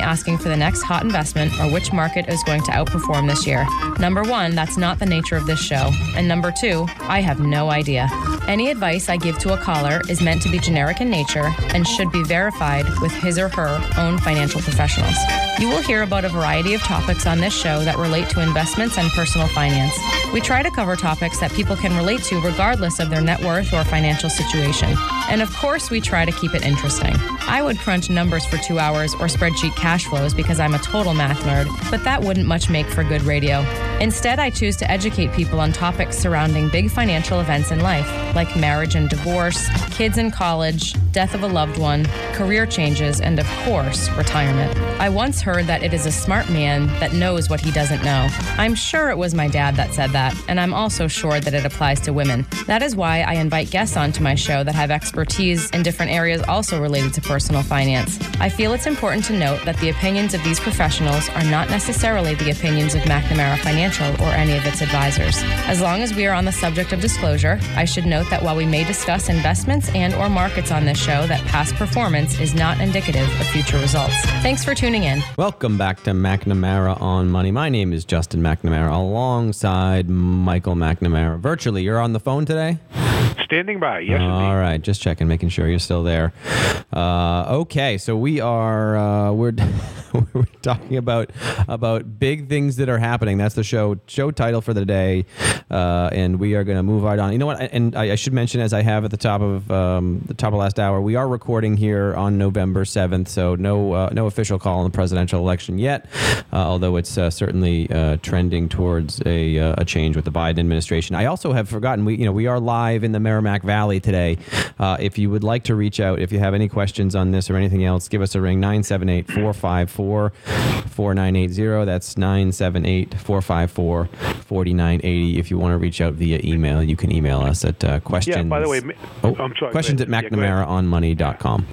asking for the next hot investment or which market is going to outperform this year. Number one, that's not the nature of this show. And number two, I have no idea. Any advice I give to a caller is meant to be generic in nature and should be verified with his or her own financial professionals. You will hear about a variety of topics on this show that relate to investments and personal finance. We try to cover topics that people can relate to regardless of their net worth or financial situation. And of course, we try to keep it interesting. I would crunch numbers for two hours or spreadsheet cash flows because I'm a total math nerd, but that wouldn't much make for good radio. Instead, I choose to educate people on topics surrounding big financial events in life, like marriage and divorce, kids in college, death of a loved one, career changes, and of course, retirement. I once heard that it is a smart man that knows what he doesn't know. I'm sure it was my dad that said that, and I'm also sure that it applies to women. That is why I invite guests onto my show that have expertise in different areas also related to personal finance. I feel it's important to note that the opinions of these professionals are not necessarily the opinions of McNamara Financial or any of its advisors. As long as we are on the subject of disclosure, I should note that while we may discuss investments and or markets on this show, that past performance is not indicative of future results. Thanks for tuning in. Welcome back to McNamara on Money. My name is Justin McNamara alongside Michael McNamara. Virtually, you're on the phone today? Standing by, yes. All right, just checking, making sure you're still there. Uh, okay, so we are uh, we're we're talking about about big things that are happening. That's the show show title for the day, uh, and we are going to move right on. You know what? And I, I, should mention, as I have at the top of um, the top of last hour, we are recording here on November seventh, so no uh, no official call on the presidential election yet, uh, although it's uh, certainly trending towards a, a change with the Biden administration. I also have forgotten we you know we are live in the Merrimack Valley today. Uh, if you would like to reach out, if you have any questions on this or anything else, give us a ring 978 454 4980. That's 978 454 4980. If you want to reach out via email, you can email us at uh, questions. Yeah, by the way, oh, I'm sorry. Questions at McNamaraonmoney.com.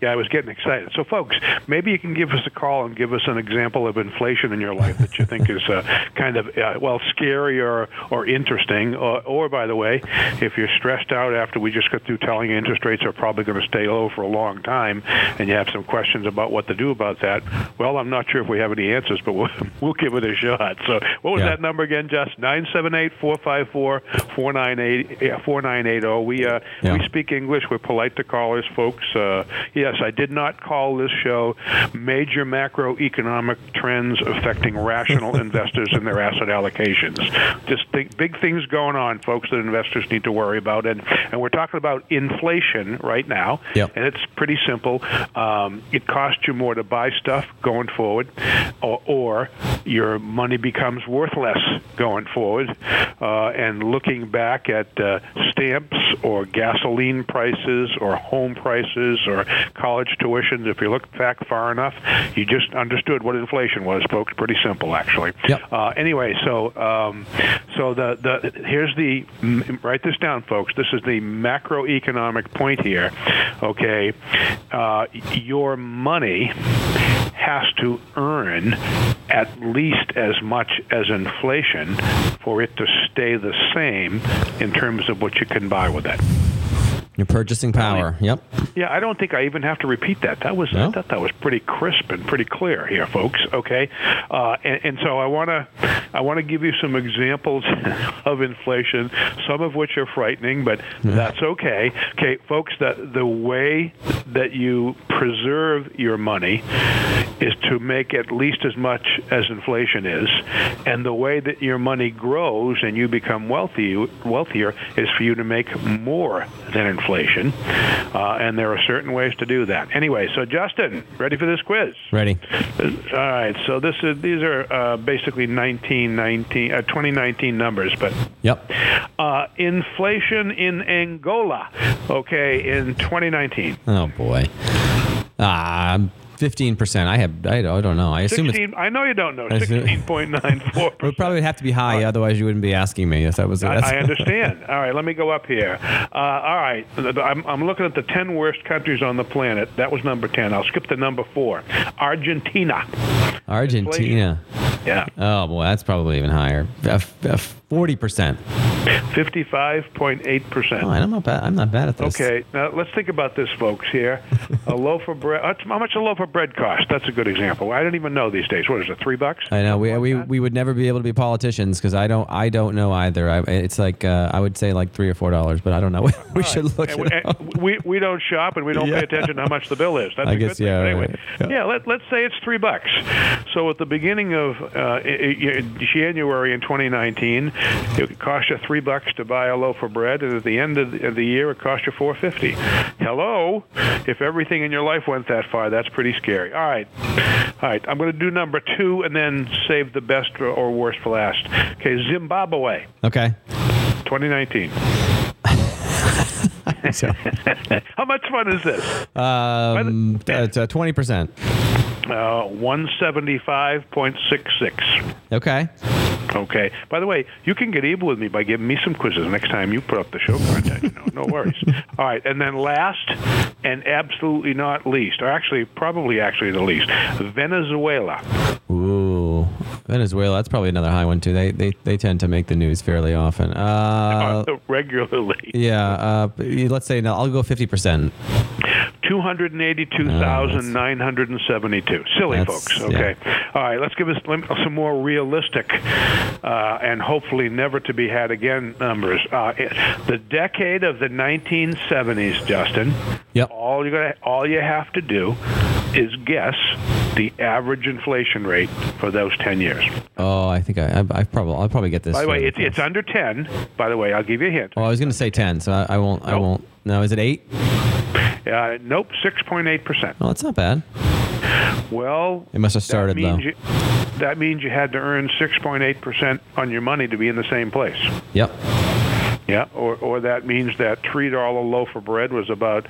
Yeah, I was getting excited. So, folks, maybe you can give us a call and give us an example of inflation in your life that you think is uh, kind of, uh, well, scary or, or interesting. Or, or, by the way, if you're stressed out after we just got through telling you interest rates are probably going to stay low for a long time and you have some questions about what to do about that, well, I'm not sure if we have any answers, but we'll, we'll give it a shot. So, what was yeah. that number again, Just 978 454 4980. We, uh, yeah. we speak English. We're polite to callers, folks. Uh, yes, I did not call this show Major Macroeconomic Trends Affecting Rational Investors in Their Asset Allocations. Just think, big things going on, folks, that investors need to worry about. And, and we're talking about inflation right now. Yep. And it's pretty simple. Um, it costs you more to buy stuff going forward, or, or your money becomes worth less going forward. Uh, and looking back at uh, stamps or gasoline prices or home prices or college tuitions, if you look back far enough, you just understood what inflation was, folks. Pretty simple, actually. Yep. Uh, anyway, so um, so the the here's the write this down, folks. This is the macroeconomic point here. Okay, uh, your money has to earn at least as much as inflation for it to stay the same in terms of what you can buy with it. Your purchasing power. Yep. Yeah, I don't think I even have to repeat that. That was no? I thought that was pretty crisp and pretty clear here, folks. Okay, uh, and, and, so I want to I want to give you some examples of inflation, some of which are frightening, but that's okay. Okay, folks, that the way that you preserve your money is to make at least as much as inflation is, and the way that your money grows and you become wealthy, wealthier is for you to make more than inflation, uh, and there are certain ways to do that. Anyway, so Justin, ready for this quiz? Ready. All right, so this is these are uh, basically 1919, uh, 2019 numbers, but Yep. uh, inflation in Angola, okay, in 2019. Oh boy. Ah, fifteen percent. I have. I don't, I don't know. I assume it's. I know you don't know. I assume- 16.94. It would probably have to be high, otherwise you wouldn't be asking me. Yes, that was. I, I understand. All right, let me go up here. Uh, all right, I'm, I'm looking at the 10 worst countries on the planet. That was number 10. I'll skip to number four. Argentina. Argentina. Yeah, Oh boy, that's probably even higher. Forty percent. 55.8%. Oh, I'm not bad. I'm not bad at this. Okay, now let's think about this, folks. Here, a loaf of bread. uh, How much a loaf of bread cost? That's a good example. I don't even know these days. What is it? Three bucks? I know we, we, like that? we would never be able to be politicians because I don't I don't know either. I, it's like uh, I would say like three or four dollars, but I don't know. we should look And it we, and we, we don't shop and we don't Yeah. pay attention to how much the bill is. That's I a guess, good thing. yeah, But anyway, right. Yeah. yeah, let, let's say it's three bucks. So at the beginning of uh, January in 2019, it cost you three bucks to buy a loaf of bread, and at the end of the, of the year, it cost you 4.50. Hello, if everything in your life went that far, that's pretty scary. All right, all right. I'm going to do number two and then save the best or, or worst for last. Okay, Zimbabwe, Okay. 2019. So, How much fun is this? um, it's uh, twenty percent. Uh, 175.66. Okay. Okay. By the way, you can get evil with me by giving me some quizzes next time you put up the show content. You know, no worries. All right. And then last and absolutely not least, or actually, probably actually the least, Venezuela. Ooh, Venezuela. That's probably another high one too. They they, they tend to make the news fairly often. Uh, Uh, regularly. yeah. Uh, let's say no. I'll go fifty percent. 282,972. Silly That's- folks. yeah. Okay. All right. Let's give us some more realistic uh, and hopefully never to be had again numbers. Uh, it- the decade of the 1970s, Justin. Yep. All you got, all you have to do is guess the average inflation rate for those 10 years. Oh, I think I I, I probably I'll probably get this. By the way, it's, it's under 10. By the way, I'll give you a hint. Oh, I was going to say ten, so I, I won't. I won't. No, is it eight? Uh, nope, 6.8%. Oh, it's not bad. Well, It must have started that though. You, that means you had to earn 6.8% on your money to be in the same place. Yep. Yeah, or, or that means that $3 loaf of bread was about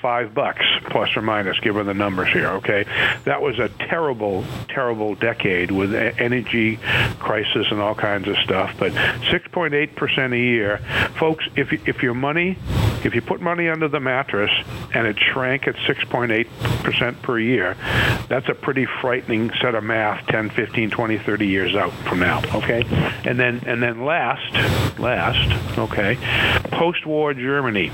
five bucks, plus or minus, given the numbers here, okay? That was a terrible, terrible decade with energy crisis and all kinds of stuff, but 6.8% a year. Folks, if, you- if your money, if you put money under the mattress and it shrank at 6.8% per year, that's a pretty frightening set of math 10, 15, 20, 30 years out from now, okay? And then, and then last, last, okay, post-war Germany,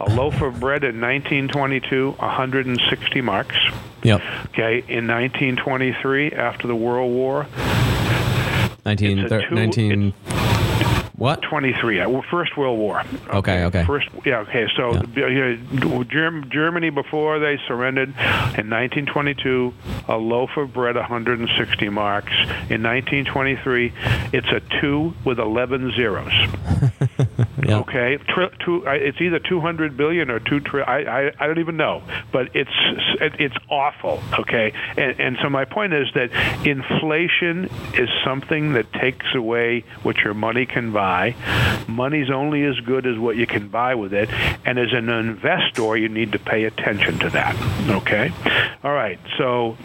a loaf of bread in 1922, 160 marks. Yep. Okay, in 1923, after the World War, 19, It's thir- two- 19 what? 23, uh, First World War. Okay, okay. First, yeah, okay. So yeah. Germ- Germany, before they surrendered in 1922, a loaf of bread, 160 marks. In 1923, it's a two with 11 zeros. Yeah. Okay, Tri- two, I- it's either 200 billion or two. Tri- I, I I don't even know, but it's it, it's awful. Okay, and and so my point is that inflation is something that takes away what your money can buy. Money's only as good as what you can buy with it, and as an investor, you need to pay attention to that. Okay, all right. So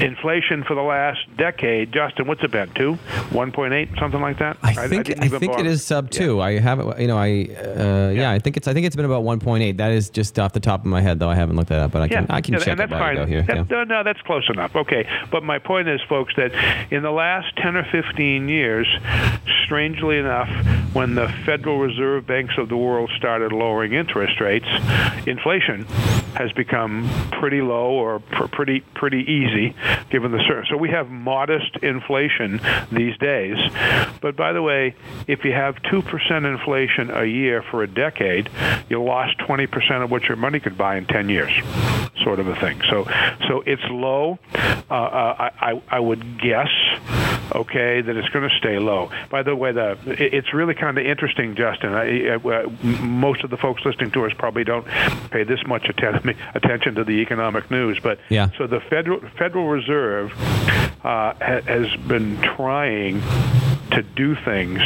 inflation for the last decade, Justin, what's it been? Two, 1.8, something like that. I think didn't I, think it bother. is sub Yeah. two. I haven't. You know, I uh, yeah. I think it's I think it's been about 1.8. That is just off the top of my head, though. I haven't looked that up, but I can I can and, check it that's while fine. go here. That- Yeah. No, no, that's close enough. Okay, but my point is, folks, that in the last ten or fifteen years, strangely enough, when the Federal Reserve banks of the world started lowering interest rates, inflation has become pretty low or pr- pretty pretty easy given the cir- so we have modest inflation these days. But by the way, if you have two percent inflation a year for a decade, you lost twenty percent of what your money could buy in ten years, sort of a thing. So so it's low. Uh, uh, I, I I would guess okay, then it's going to stay low. By the way, the it's really kind of interesting, Justin. I, uh, most of the folks listening to us probably don't pay this much attention to the economic news, but yeah. so the Federal Federal Reserve uh, ha- has been trying to do things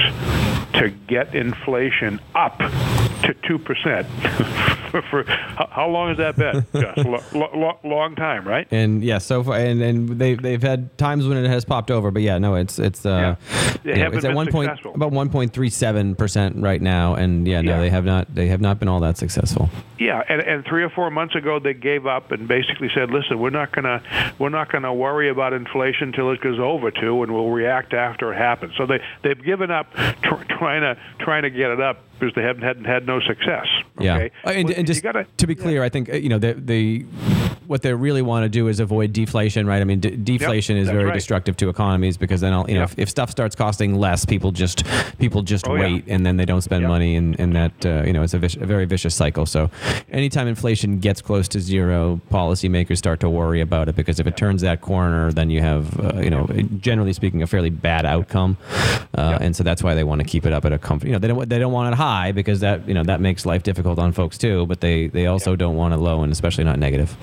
to get inflation up to 2% for, for how long has that been? Josh? Lo- long time, right? And yeah, so far, and, and they they've had times when it has popped over, but yeah, no, it's it's uh, yeah. you know, it's at one point successful. about one point three seven percent right now, and yeah, no, yeah. they have not they have not been all that successful. Yeah, and, and three or four months ago they gave up and basically said, listen, we're not gonna we're not gonna worry about inflation until it goes over two, and we'll react after it happens. So they they've given up tr- trying to trying to get it up because they haven't had had no success. Yeah, Okay? Uh, and, and just gotta- to be clear, I think uh, you know the the what they really want to do is avoid deflation, right? I mean, de- deflation is very right. destructive to economies because then, I'll, you know, if, if stuff starts costing less, people just people just Oh, yeah. wait and then they don't spend Yep. money, and, and that uh, you know it's a, a very vicious cycle. So, anytime inflation gets close to zero, policymakers start to worry about it because if it turns that corner, then you have uh, you know, generally speaking, a fairly bad outcome, uh, and so that's why they want to keep it up at a comfort. You know, they don't they don't want it high because that you know that makes life difficult on folks too, but they they also don't want it low and especially not negative.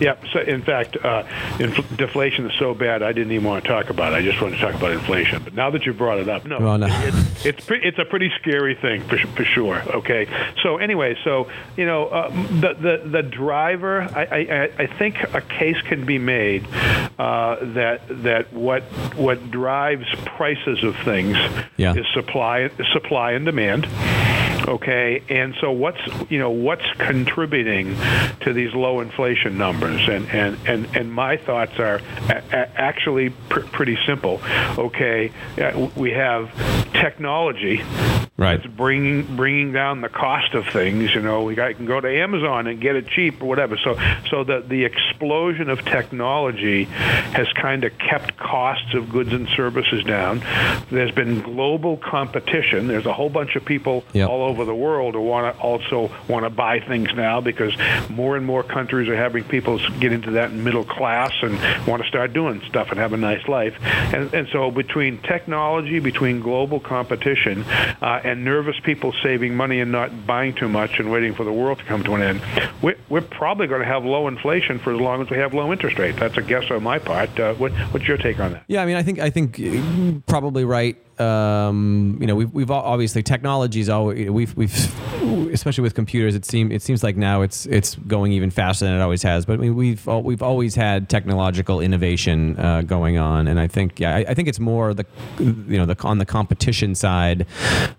Yeah. So in fact, uh, inf- deflation is so bad I didn't even want to talk about it. I just wanted to talk about inflation. But now that you brought it up, no, Well, no. it's it's, pre- it's a pretty scary thing for, for sure. Okay. So anyway, so you know uh, the the the driver, I, I I think a case can be made uh, that that what what drives prices of things Yeah. is supply supply and demand. Okay, and so what's you know what's contributing to these low inflation numbers? And and and, and my thoughts are actually pr- pretty simple. Okay, uh, we have technology Right. It's bringing bringing down the cost of things. You know, we got, can go to Amazon and get it cheap or whatever. So so the the explosion of technology has kind of kept costs of goods and services down. There's been global competition. There's a whole bunch of people Yep. all over the world who want to also want to buy things now because more and more countries are having people get into that middle class and want to start doing stuff and have a nice life. And, and so between technology, between global competition, uh, and nervous people saving money and not buying too much and waiting for the world to come to an end, we're, we're probably going to have low inflation for as long as we have low interest rates. That's a guess on my part. Uh, what, what's your take on that? Yeah, I mean, I think I think uh, probably right. Um, you know, we've, we've obviously technology's always we've we've especially with computers. It seems it seems like now it's it's going even faster than it always has. But I mean, we've we've always had technological innovation uh, going on, and I think yeah, I, I think it's more the you know the on the competition side.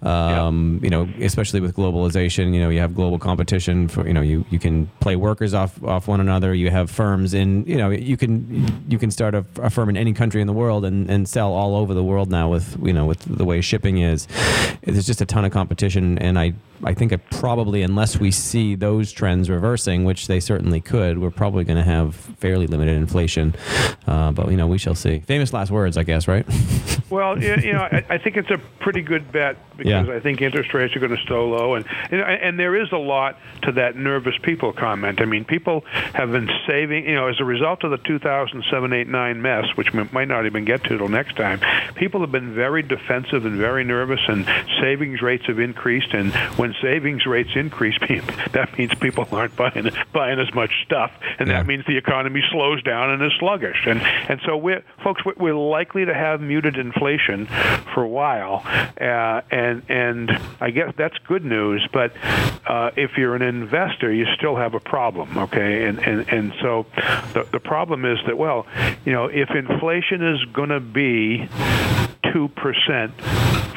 Um, You know, especially with globalization, you know, you have global competition for you know you you can play workers off off one another. You have firms in you know you can you can start a, a firm in any country in the world and, and sell all over the world now with you know with the way shipping is. There's just a ton of competition, and I I think it probably unless we see those trends reversing, which they certainly could, we're probably going to have fairly limited inflation. Uh, but you know we shall see. Famous last words, I guess, right? Well, you you know, I, I think it's a pretty good bet because Yeah. I think interest rates are going to stay low, and you know, and there is a lot to that nervous people comment. I mean, people have been saving, you know, as a result of the 2007, 8, 9 mess, which we might not even get to till next time. People have been very defensive and very nervous, and savings rates have increased. And when savings rates increase, people that means people aren't buying buying as much stuff, and Yeah. that means the economy slows down and is sluggish. And and so we're folks, we're- we're likely to have muted inflation for a while, uh, and and I guess that's good news. But uh, if you're an investor, you still have a problem, okay? And and and so the the problem is that well, you know, if inflation is going to be two percent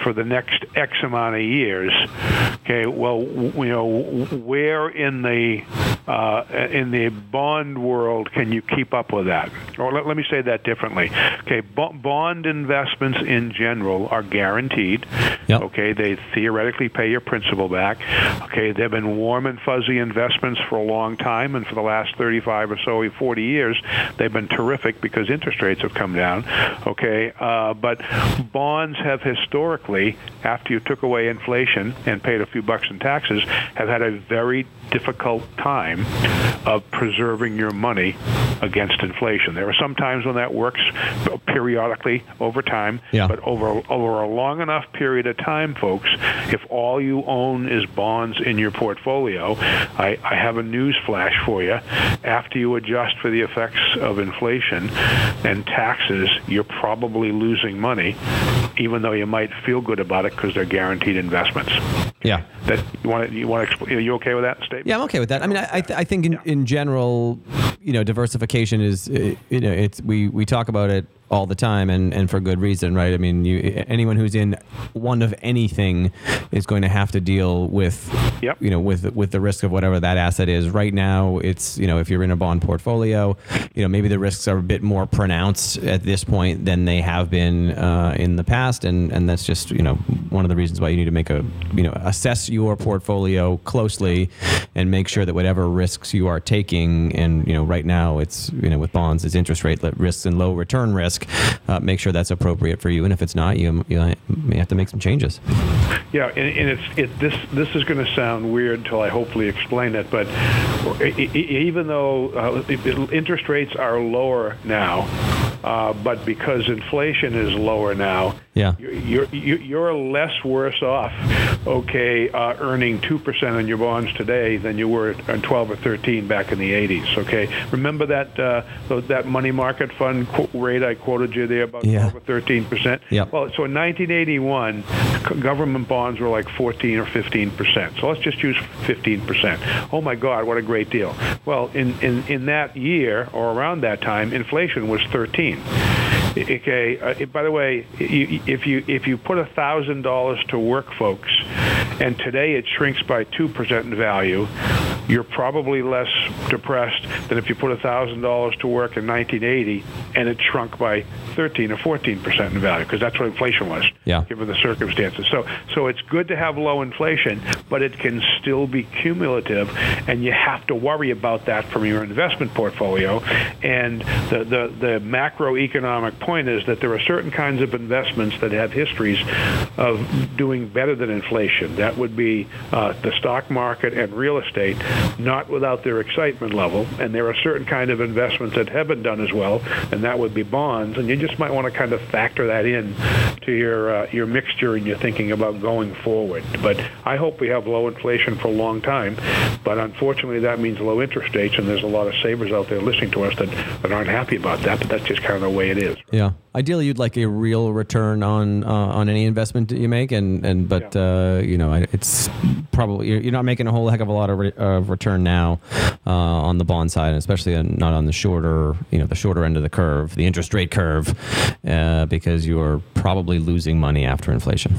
for the next X amount of years. Okay, well, you know, where in the uh, in the bond world, can you keep up with that? Or let, let me say that differently. Okay, bond investments in general are guaranteed. Yep. Okay, they theoretically pay your principal back. Okay, they've been warm and fuzzy investments for a long time, and for the last 35 or so, 40 years, they've been terrific because interest rates have come down. Okay, uh, but bonds have historically, after you took away inflation and paid a few bucks in taxes, have had a very difficult time of preserving your money against inflation. There are some times when that works periodically over time, yeah. but over over a long enough period of time, folks, if all you own is bonds in your portfolio, I, I have a news flash for you. After you adjust for the effects of inflation and taxes, you're probably losing money, even though you might feel good about it because they're guaranteed investments. Yeah. That you want to you want to explain? Are you okay with that statement? Yeah, I'm okay with that. I mean, I I, th- I think in, in general, you know, diversification is you know it's we we talk about it all the time and, and for good reason, right? I mean, you, anyone who's in one of anything is going to have to deal with, yep. you know, with with the risk of whatever that asset is. Right now, it's you know, if you're in a bond portfolio, you know, maybe the risks are a bit more pronounced at this point than they have been uh, in the past, and and that's just you know one of the reasons why you need to make a you know assess your portfolio closely and make sure that whatever risks you are taking, and you know, right now it's you know with bonds, it's interest rate risks and low return risk risk, uh, make sure that's appropriate for you. And if it's not, you, you may have to make some changes. Yeah, and, and it's it, this this is going to sound weird until I hopefully explain it. But even though uh, interest rates are lower now, uh, but because inflation is lower now, yeah, you're, you're, you're less worse off, okay, uh, earning two percent on your bonds today than you were on 12 or 13 back in the 80s. Okay, remember that uh, that money market fund rate I quoted you there about yeah. 12 or 13 percent. Yeah. Well, so in 1981, government bonds were like 14 or 15 percent. So let's just use 15 percent. Oh my God, what a great deal. Well, in in in that year or around that time, inflation was 13. Okay. Uh, by the way, you, if you if you put thousand dollars to work, folks, and today it shrinks by two percent in value, you're probably less depressed than if you put $1,000 to work in 1980 and it shrunk by 13 or 14 percent in value because that's what inflation was, yeah. given the circumstances. So, so it's good to have low inflation, but it can still be cumulative, and you have to worry about that from your investment portfolio. And the, the, the macroeconomic point is that there are certain kinds of investments that have histories of doing better than inflation. That would be uh, the stock market and real estate not without their excitement level. And there are certain kind of investments that haven't done as well, and that would be bonds. And you just might want to kind of factor that in to your uh, your mixture and your thinking about going forward. But I hope we have low inflation for a long time. But unfortunately, that means low interest rates, and there's a lot of savers out there listening to us that, that aren't happy about that. But that's just kind of the way it is. Yeah. Ideally, you'd like a real return on uh, on any investment that you make, and and but yeah. uh, you know it's probably you're not making a whole heck of a lot of, re- of return now uh, on the bond side, especially not on the shorter you know the shorter end of the curve, the interest rate curve, uh, because you're probably losing money after inflation.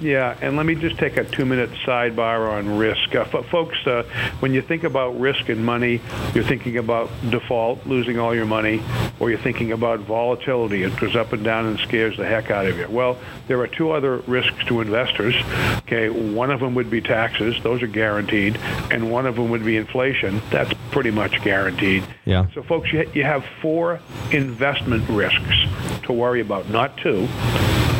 Yeah, and let me just take a two-minute sidebar on risk, uh, f- folks. Uh, when you think about risk and money, you're thinking about default, losing all your money, or you're thinking about volatility. Goes up and down and scares the heck out of you. Well, there are two other risks to investors. Okay, one of them would be taxes; those are guaranteed, and one of them would be inflation. That's pretty much guaranteed. Yeah. So, folks, you, you have four investment risks to worry about, not two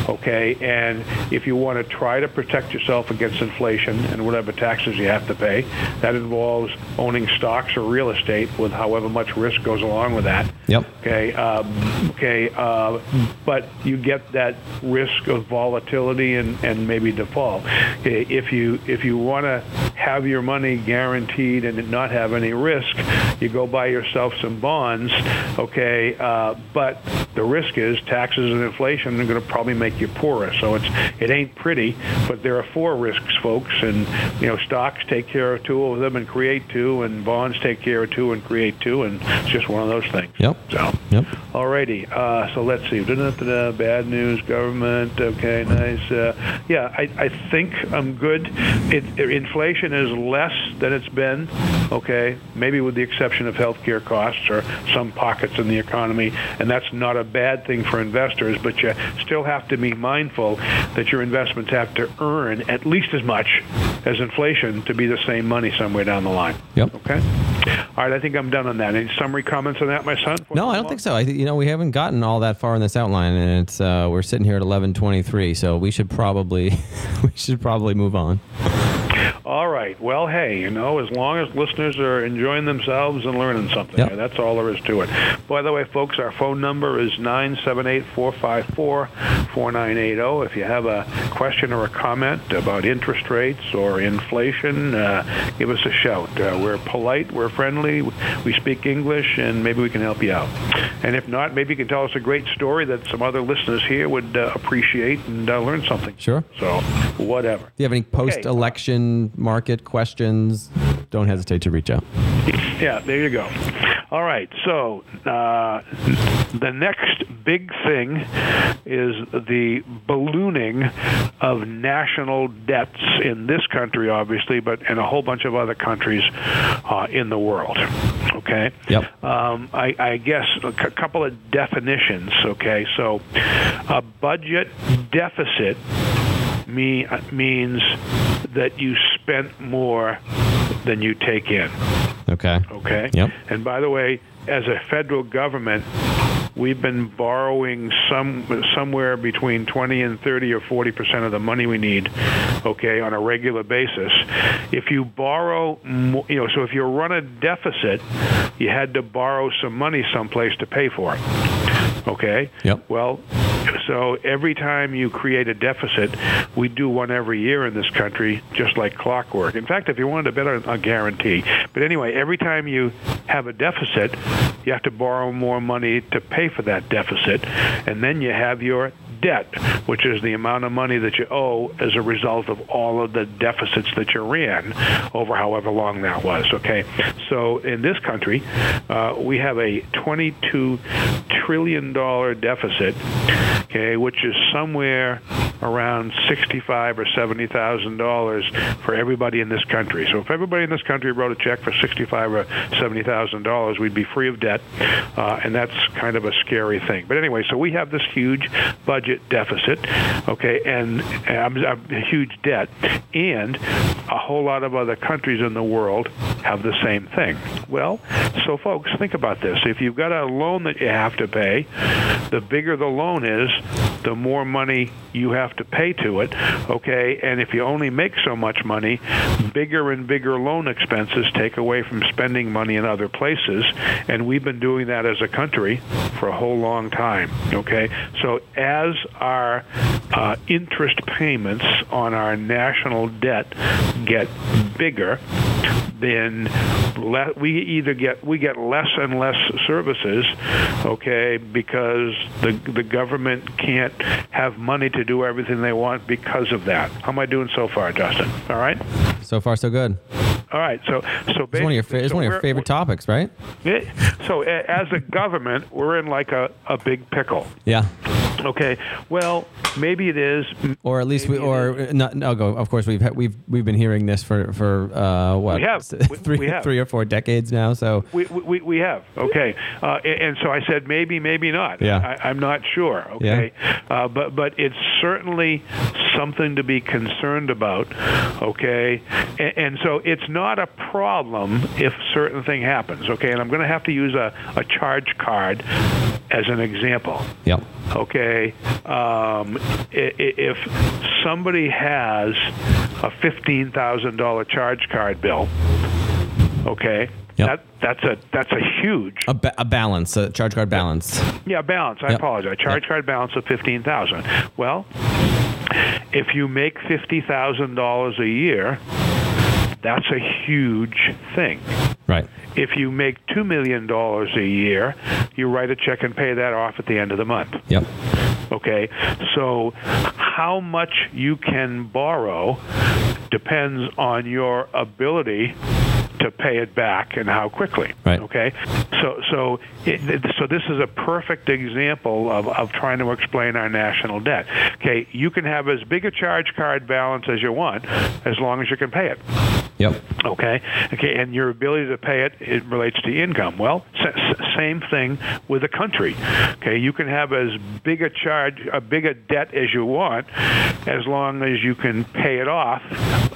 okay? And if you want to try to protect yourself against inflation and whatever taxes you have to pay, that involves owning stocks or real estate with however much risk goes along with that. Yep. Okay. Um, okay. Uh, but you get that risk of volatility and, and maybe default. Okay, if you if you want to have your money guaranteed and not have any risk, you go buy yourself some bonds, okay, uh, but the risk is taxes and inflation are going to probably make you poorer. So it's it ain't pretty, but there are four risks, folks, and you know stocks take care of two of them and create two, and bonds take care of two and create two, and it's just one of those things. Yep. So. Yep. Alrighty, uh, so let's see. Da-da-da-da, Bad news, government. Okay, nice. Uh, yeah, I, I think I'm good. It, inflation is less than it's been. Okay, maybe with the exception of healthcare costs or some pockets in the economy, and that's not a bad thing for investors. But you still have to be mindful that your investments have to earn at least as much as inflation to be the same money somewhere down the line. Yep. Okay. All right, I think I'm done on that. Any summary comments on that, my son? No, I don't think so. I, you know, we haven't gotten all that far in this outline, and it's uh, we're sitting here at 11:23, so we should probably we should probably move on. All right. Well, hey, you know, as long as listeners are enjoying themselves and learning something, Yep. that's all there is to it. By the way, folks, our phone number is 978-454-4980. oh. If you have a question or a comment about interest rates or inflation, uh, give us a shout. Uh, we're polite, we're friendly, we speak English, and maybe we can help you out. And if not, maybe you can tell us a great story that some other listeners here would uh, appreciate and uh, learn something. Sure. So, whatever. Do you have any post-election market questions? Don't hesitate to reach out. Yeah, there you go. All right, so uh, the next big thing is the ballooning of national debts in this country, obviously, but in a whole bunch of other countries uh, in the world. Okay. Yep. Um, I, I guess a c- couple of definitions. Okay, so a budget deficit me, uh, means that you spent more than you take in. Okay. Okay. Yep. And by the way, as a federal government, we've been borrowing some somewhere between 20 and 30 or 40 percent of the money we need, okay, on a regular basis. If you borrow, you know, so if you run a deficit, you had to borrow some money someplace to pay for it. Okay. Yep. Well, so every time you create a deficit, we do one every year in this country, just like clockwork. In fact, if you wanted to better a guarantee. But anyway, every time you have a deficit, you have to borrow more money to pay for that deficit, and then you have your debt, which is the amount of money that you owe as a result of all of the deficits that you ran over however long that was. Okay, so in this country, uh, we have a 22 trillion dollar deficit. Okay, which is somewhere around sixty-five or seventy thousand dollars for everybody in this country. So if everybody in this country wrote a check for sixty-five or seventy thousand dollars, we'd be free of debt, uh, and that's kind of a scary thing. But anyway, so we have this huge budget deficit, okay, and um, a huge debt, and a whole lot of other countries in the world have the same thing. Well, so folks, think about this: if you've got a loan that you have to pay, the bigger the loan is, the more money you have to pay to it, okay? And if you only make so much money, bigger and bigger loan expenses take away from spending money in other places, and we've been doing that as a country for a whole long time, okay? So as our uh, interest payments on our national debt get bigger, then le- we either get we get less and less services, okay, because the the government can't have money to do everything they want because of that. How am I doing so far, Justin? All right. So far, so good. All right. So so It's one of your fa- so one of your favorite topics, right? Yeah. So as a government, we're in like a, a big pickle. Yeah. Okay. Well, maybe it is. Or at least we, Maybe it or not. No, go. Of course, we've we've we've been hearing this for for uh, what We have. three we have. three or four decades now. So We, we, we have okay, uh, and, so I said maybe maybe not. Yeah. I, I'm not sure. Okay, uh, but but it's certainly something to be concerned about. Okay, and, and so it's not a problem if certain thing happens. Okay, and I'm going to have to use a, a charge card as an example. yep. Okay, um, if somebody has a fifteen thousand dollar charge card bill, okay, Yep. that that's a that's a huge A, ba- a balance, a charge card balance. yeah balance. I Yep. apologize. Charge Yep. card balance of fifteen thousand. Well, if you make fifty thousand dollars a year, that's a huge thing. Right. If you make $2 million a year, you write a check and pay that off at the end of the month. Yep. Okay, so how much you can borrow depends on your ability to pay it back and how quickly. Right. Okay. So so it, so this is a perfect example of, of trying to explain our national debt. Okay, you can have as big a charge card balance as you want as long as you can pay it. Yep. Okay. Okay. And your ability to pay it it relates to income. Well, s- same thing with a country. Okay. You can have as big a charge, a big a debt as you want, as long as you can pay it off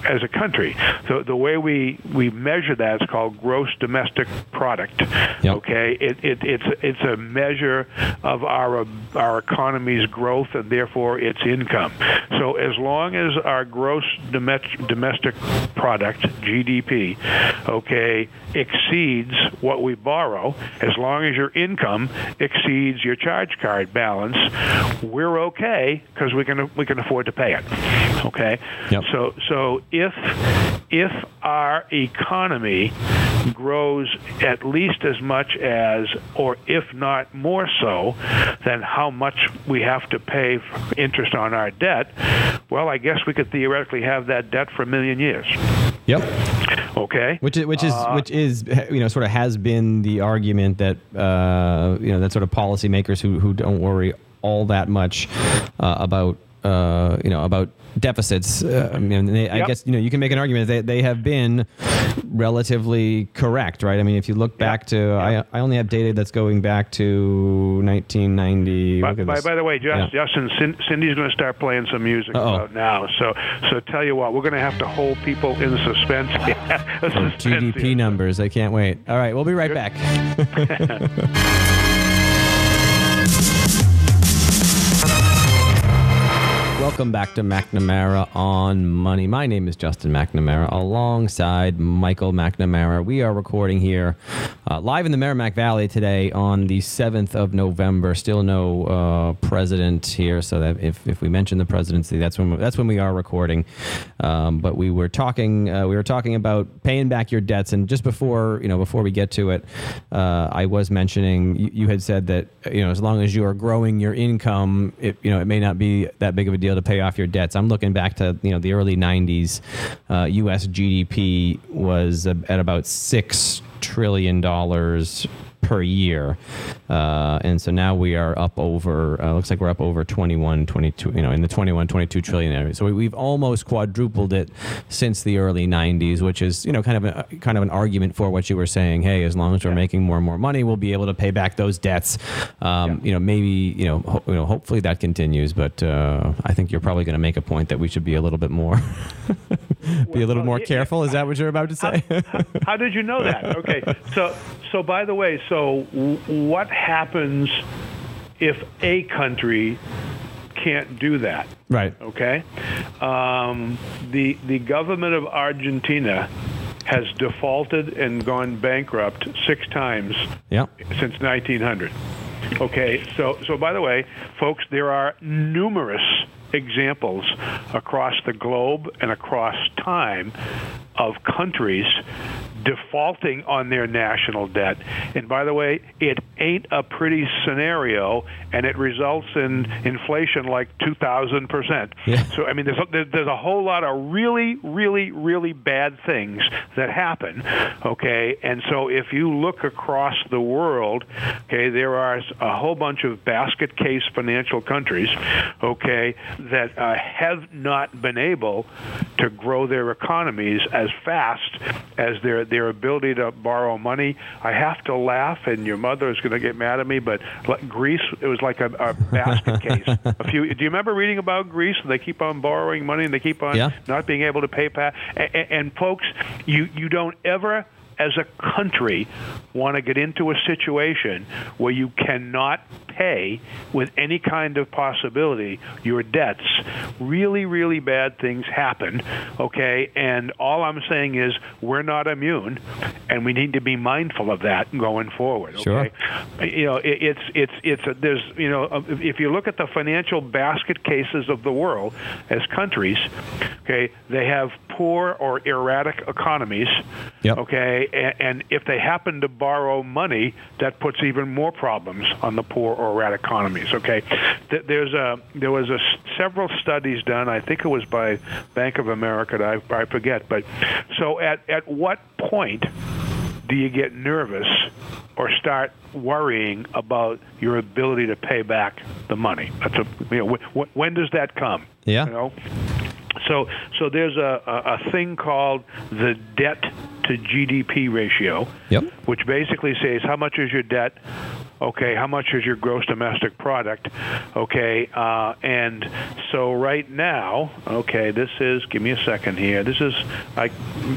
as a country. So the way we we measure that is called gross domestic product. Yep. Okay. It, it it's it's a measure of our our economy's growth and therefore its income. So as long as our gross domestic product GDP, okay, exceeds what we borrow, as long as your income exceeds your charge card balance, we're okay because we can we can afford to pay it. Okay. Yep. So so if if our economy grows at least as much as, or if not more so, than how much we have to pay for interest on our debt, well, I guess we could theoretically have that debt for a million years. Yep. Okay. Which is which is which is you know sort of has been the argument that uh, you know that sort of policymakers who who don't worry all that much uh, about uh, you know about deficits. Uh, I mean, they, I guess you know you can make an argument that they, they have been relatively correct, right? I mean, if you look back to I I only have data that's going back to 1990. By, by, by the way, Just, Yeah. Justin, Cindy's going to start playing some music now. So, so tell you what, we're going to have to hold people in suspense. For Suspense GDP here. numbers. I can't wait. All right, we'll be right back. Welcome back to McNamara on Money. My name is Justin McNamara alongside Michael McNamara. We are recording here uh, live in the Merrimack Valley today on the 7th of November. Still no uh, president here, so that if, if we mention the presidency, that's when we, that's when we are recording. Um, but we were talking uh, we were talking about paying back your debts, and just before you know before we get to it, uh, I was mentioning you, you had said that you know as long as you are growing your income, it you know it may not be that big of a deal to pay off your debts. I'm looking back to you know the early '90s. Uh, U.S. GDP was uh, at about six trillion dollars per year. Uh, and so now we are up over, uh, looks like we're up over 21, 22, you know, in the 21, 22 trillion area. So we, we've almost quadrupled it since the early 90s, which is, you know, kind of a, kind of an argument for what you were saying. Hey, as long as we're making more and more money, we'll be able to pay back those debts. Um, You know, maybe, you know, ho- you know, hopefully that continues, but uh, I think you're probably going to make a point that we should be a little bit more, be a little Well, more yeah, careful. Is that what you're about to say? How did you know that? Okay, so so by the way, so w- what happens if a country can't do that? right. Okay, um, the the government of Argentina has defaulted and gone bankrupt six times Yeah. since 1900. Okay, so so by the way, folks, there are numerous examples across the globe and across time of countries defaulting on their national debt. And by the way, it ain't a pretty scenario, and it results in inflation like 2,000 percent. Yeah. So I mean, there's a, there's a whole lot of really, really, really bad things that happen. Okay, and so if you look across the world, okay, there are a whole bunch of basket case financial countries, okay, that uh, have not been able to grow their economies as fast as their their ability to borrow money. I have to laugh, and your mother is going to get mad at me, but Greece, it was like a, a basket case. A few. Do you remember reading about Greece? They keep on borrowing money, and they keep on Yeah. not being able to pay back. And, and folks, you you don't ever. As a country, want to get into a situation where you cannot pay with any kind of possibility your debts, really, really bad things happen. Okay, and all I'm saying is we're not immune, and we need to be mindful of that going forward. Okay, Sure. you know, it, it's it's it's a, there's you know uh, if you look at the financial basket cases of the world as countries, okay, they have poor or erratic economies. Yep. Okay, and, and if they happen to borrow money, that puts even more problems on the poor or erratic economies. Okay, there's a there was a several studies done. I think it was by Bank of America. I, I forget, but so at at what point do you get nervous or start worrying about your ability to pay back the money? That's a you know wh- wh- when does that come? Yeah. You know. So so there's a, a, a thing called the debt to GDP ratio, Yep. which basically says how much is your debt. Okay, how much is your gross domestic product? Okay, uh, and so right now, okay, this is, give me a second here. This is like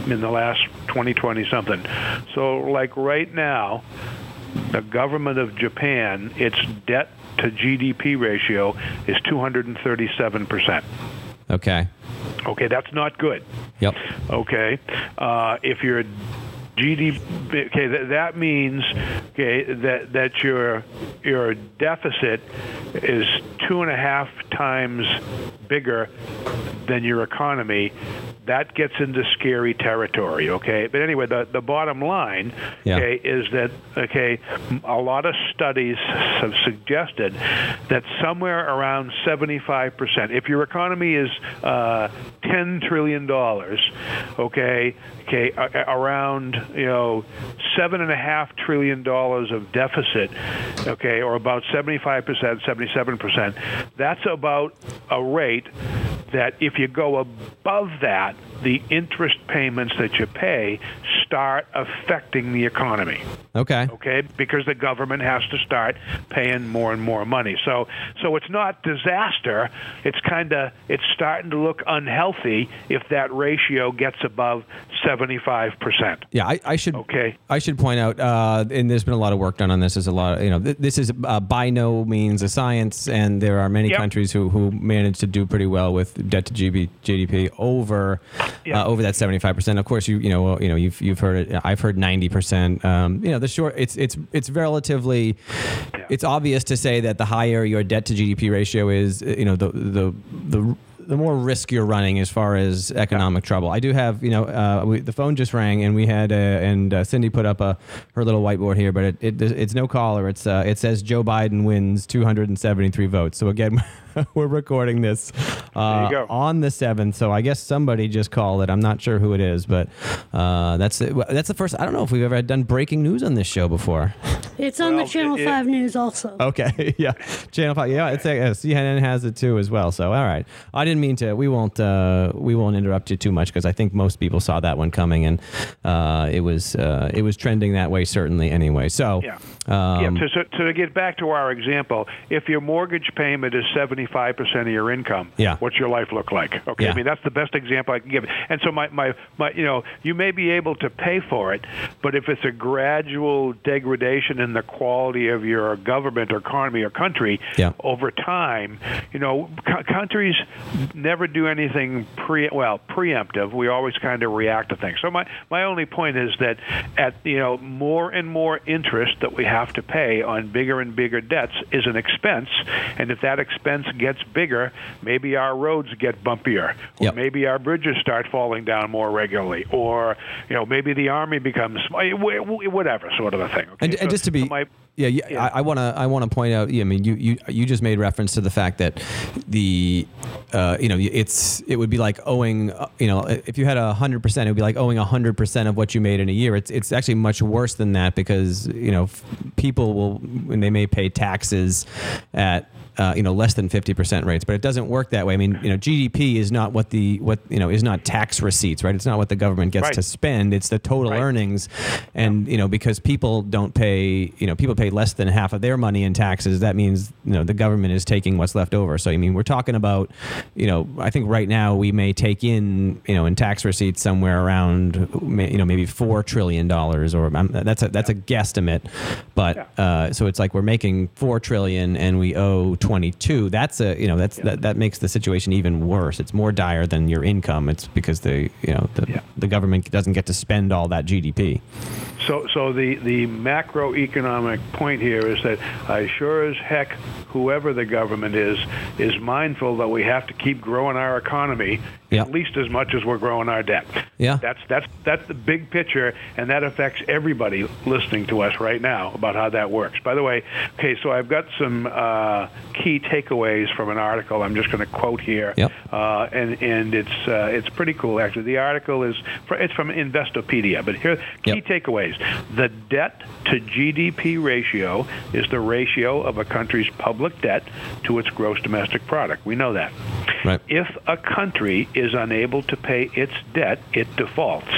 in the last 2020 something. So, like right now, the government of Japan, its debt to GDP ratio is 237%. Okay. Okay, that's not good. Yep. Okay, uh, if your GDP, okay, that, that means okay that that your your deficit is two and a half times bigger than your economy. That gets into scary territory. Okay, but anyway, the the bottom line, Yeah. okay, is that okay, a lot of studies have suggested that somewhere around 75 percent, if your economy is uh, 10 trillion dollars, okay, okay, around you know seven and a half trillion dollars of deficit, okay, or about 75 percent, 77 percent, that's about a rate that if you go above that, the interest payments that you pay start affecting the economy Okay. okay because the government has to start paying more and more money so so it's not disaster it's kind of it's starting to look unhealthy if that ratio gets above 75% Yeah, I, I should. Okay. I should point out, uh, and there's been a lot of work done on this. There's a lot of, you know, th- this is uh, by no means a science, and there are many Yep. countries who, who manage to do pretty well with debt to GB, GDP over Yeah. uh, over that 75 percent. Of course, you you know you know you've you've heard it. I've heard 90 percent. Um, you know, the short it's it's it's relatively. It's obvious to say that the higher your debt to GDP ratio is, uh, you know, the the the the more risk you're running as far as economic trouble. I do have, you know, uh, we, the phone just rang and we had, uh, and uh, Cindy put up a her little whiteboard here, but it, it it's no caller. It's uh, it says Joe Biden wins 273 votes. So again, we're recording this uh, There you go. on the seventh. So I guess somebody just called it. I'm not sure who it is, but uh, that's it. That's the first. I don't know if we've ever done breaking news on this show before. It's on Well, the Channel it- it- 5 News also. Okay, yeah, Channel Five, yeah, it's uh, CNN has it too as well. So, all right, I didn't mean to. We won't. Uh, we won't interrupt you too much because I think most people saw that one coming, and uh, it was uh, it was trending that way certainly anyway. So, Yeah. um, yeah, to, so, to get back to our example, if your mortgage payment is 75% of your income, Yeah. what's your life look like? Okay, Yeah. I mean that's the best example I can give. And so my, my, my you know, you may be able to pay for it, but if it's a gradual degradation in the quality of your government or economy or country Yeah. over time, you know, co- countries never do anything pre well preemptive. We always kind of react to things. So my my only point is that at you know more and more interest that we have to pay on bigger and bigger debts is an expense, and if that expense gets bigger, maybe our roads get bumpier, or Yep. maybe our bridges start falling down more regularly, or you know maybe the army becomes wh- whatever sort of a thing. Okay? and, and So- just to be my, yeah, yeah. I, I want to I want to point out. Yeah, I mean, you, you you just made reference to the fact that the uh, you know it's it would be like owing uh, you know if you had a hundred percent, it would be like owing a hundred percent of what you made in a year. It's it's actually much worse than that because you know f- people will when they may pay taxes at uh, you know less than 50% rates but it doesn't work that way. I mean you know gdp is not what the what you know is not tax receipts right? It's not what the government gets Right. to spend. It's the total Right. earnings. And you know because people don't pay you know people pay less than half of their money in taxes that means you know the government is taking what's left over. So i mean we're talking about you know i think right now we may take in you know in tax receipts somewhere around you know maybe 4 trillion dollars or um, that's a that's a guesstimate. But uh, so it's like we're making 4 trillion and we owe 22 that's a you know that's that, that makes the situation even worse it's more dire than your income it's because the you know the, Yeah. the government doesn't get to spend all that gdp So, so the, the macroeconomic point here is that I sure as heck, whoever the government is, is mindful that we have to keep growing our economy Yeah. at least as much as we're growing our debt. Yeah. That's that's that's the big picture, and that affects everybody listening to us right now about how that works. By the way, okay, so I've got some uh, key takeaways from an article. I'm just going to quote here, Yep. uh, and and it's uh, it's pretty cool actually. The article is fr- it's from Investopedia, but here key Yep. takeaways: the debt to GDP ratio is the ratio of a country's public debt to its gross domestic product. We know that. Right. If a country is unable to pay its debt, it defaults,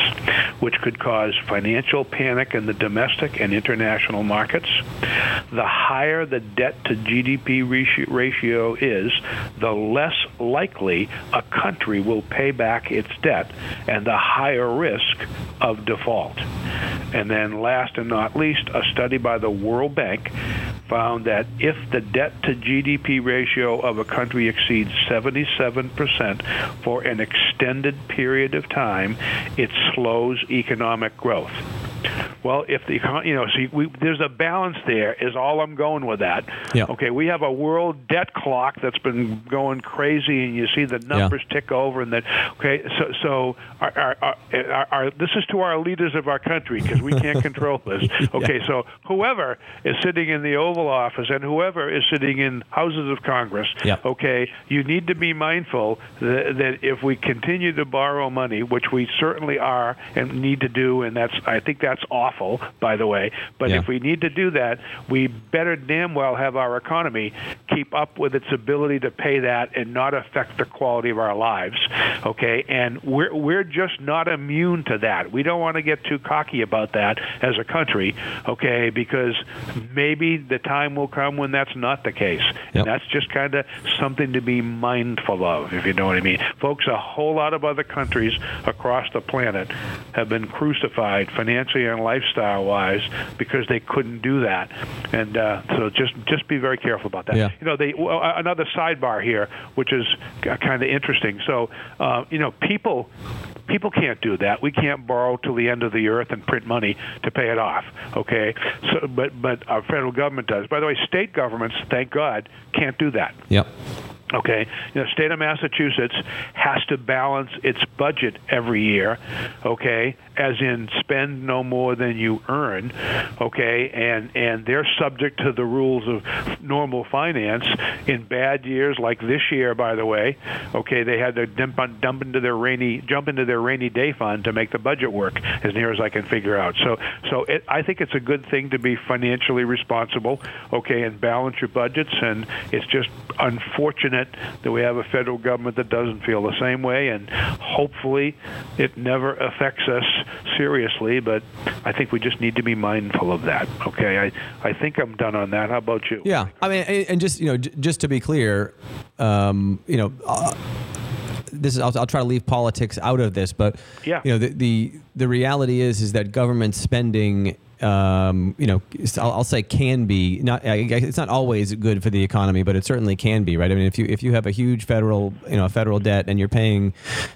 which could cause financial panic in the domestic and international markets. The higher the debt to GDP ratio- ratio is, the less likely a country will pay back its debt and the higher risk of default. And then, last and not least, a study by the World Bank found that if the debt to GDP ratio of a country exceeds 77% for an extended period of time, it slows economic growth. Well, if the you know, see, we, there's a balance there. Is all I'm going with that. Yeah. Okay, we have a world debt clock that's been going crazy, and you see the numbers tick over, and that. Okay, so so our, our, our, our, this is to our leaders of our country because we can't control this. Okay, so whoever is sitting in the Oval Office and whoever is sitting in houses of Congress. Yeah. Okay, you need to be mindful that, that if we continue to borrow money, which we certainly are and need to do, and that's I think that's awful, by the way. But Yeah. if we need to do that, we better damn well have our economy keep up with its ability to pay that and not affect the quality of our lives. Okay, and we're we're just not immune to that. We don't want to get too cocky about that as a country. Okay, because maybe the time will come when that's not the case, Yep. and that's just kind of something to be mindful of, if you know what I mean. Folks, a whole lot of other countries across the planet have been crucified financially and lifestyle-wise because they couldn't do that, and uh, so just just be very careful about that. Yeah. You know, they well, uh, another sidebar here, which is kind of interesting. So, uh, you know, people people can't do that. We can't borrow till the end of the earth and print money to pay it off. Okay, so but but our federal government does. By the way, state governments, thank God, can't do that. yep Okay, you know, state of Massachusetts has to balance its budget every year. Okay, as in spend no more than you earn. Okay, and and they're subject to the rules of normal finance. In bad years like this year, by the way, okay, they had to dump, on, dump into their rainy jump into their rainy day fund to make the budget work, as near as I can figure out. So so it, I think it's a good thing to be financially responsible. Okay, and balance your budgets, and it's just unfortunate that we have a federal government that doesn't feel the same way, and hopefully it never affects us seriously. But I think we just need to be mindful of that. Okay, I I think I'm done on that. How about you? Yeah, I mean, and just you know, just to be clear, um, you know, uh, this is I'll, I'll try to leave politics out of this, but Yeah. you know, the the, the reality is is that government spending. Um, you know, I'll, I'll say can be not. It's not always good for the economy, but it certainly can be, right? I mean, if you if you have a huge federal, you know, federal debt, and you're paying,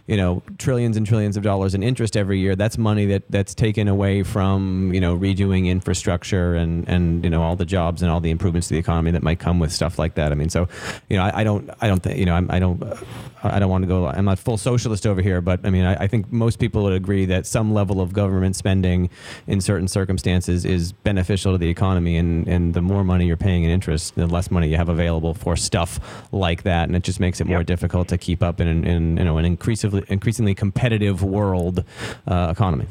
you know, trillions and trillions of dollars in interest every year, that's money that that's taken away from you know redoing infrastructure and and you know all the jobs and all the improvements to the economy that might come with stuff like that. I mean, so you know, I, I don't I don't think you know I'm, I don't uh, I don't want to go. I'm not full socialist over here, but I mean, I, I think most people would agree that some level of government spending in certain circumstances is beneficial to the economy, and and the more money you're paying in interest, the less money you have available for stuff like that, and it just makes it more Yep. difficult to keep up in, an- in you know an increasingly increasingly competitive world uh, economy.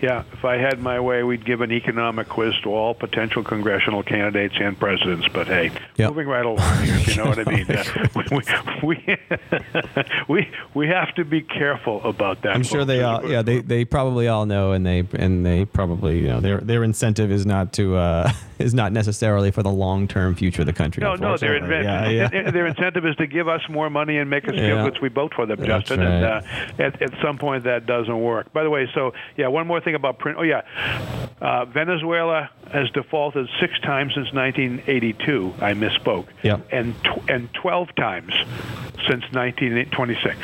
Yeah, if I had my way, we'd give an economic quiz to all potential congressional candidates and presidents. But hey, Yep. moving right along here, if you know what I mean. Uh, we, we, we we have to be careful about that. I'm sure they all, yeah, they, they probably all know, and they and they probably, you know, their their incentive is not to uh, is not necessarily for the long term future of the country. No, no, their, unfortunately. inve- yeah, yeah. their incentive is to give us more money and make us feel Yeah. good we vote for them, That's Justin. And uh, at, at some point, that doesn't work. By the way, so yeah, one more thing about print. Oh yeah, uh, Venezuela has defaulted six times since 1982. I misspoke. Yep. And tw- and 12 times since 1926.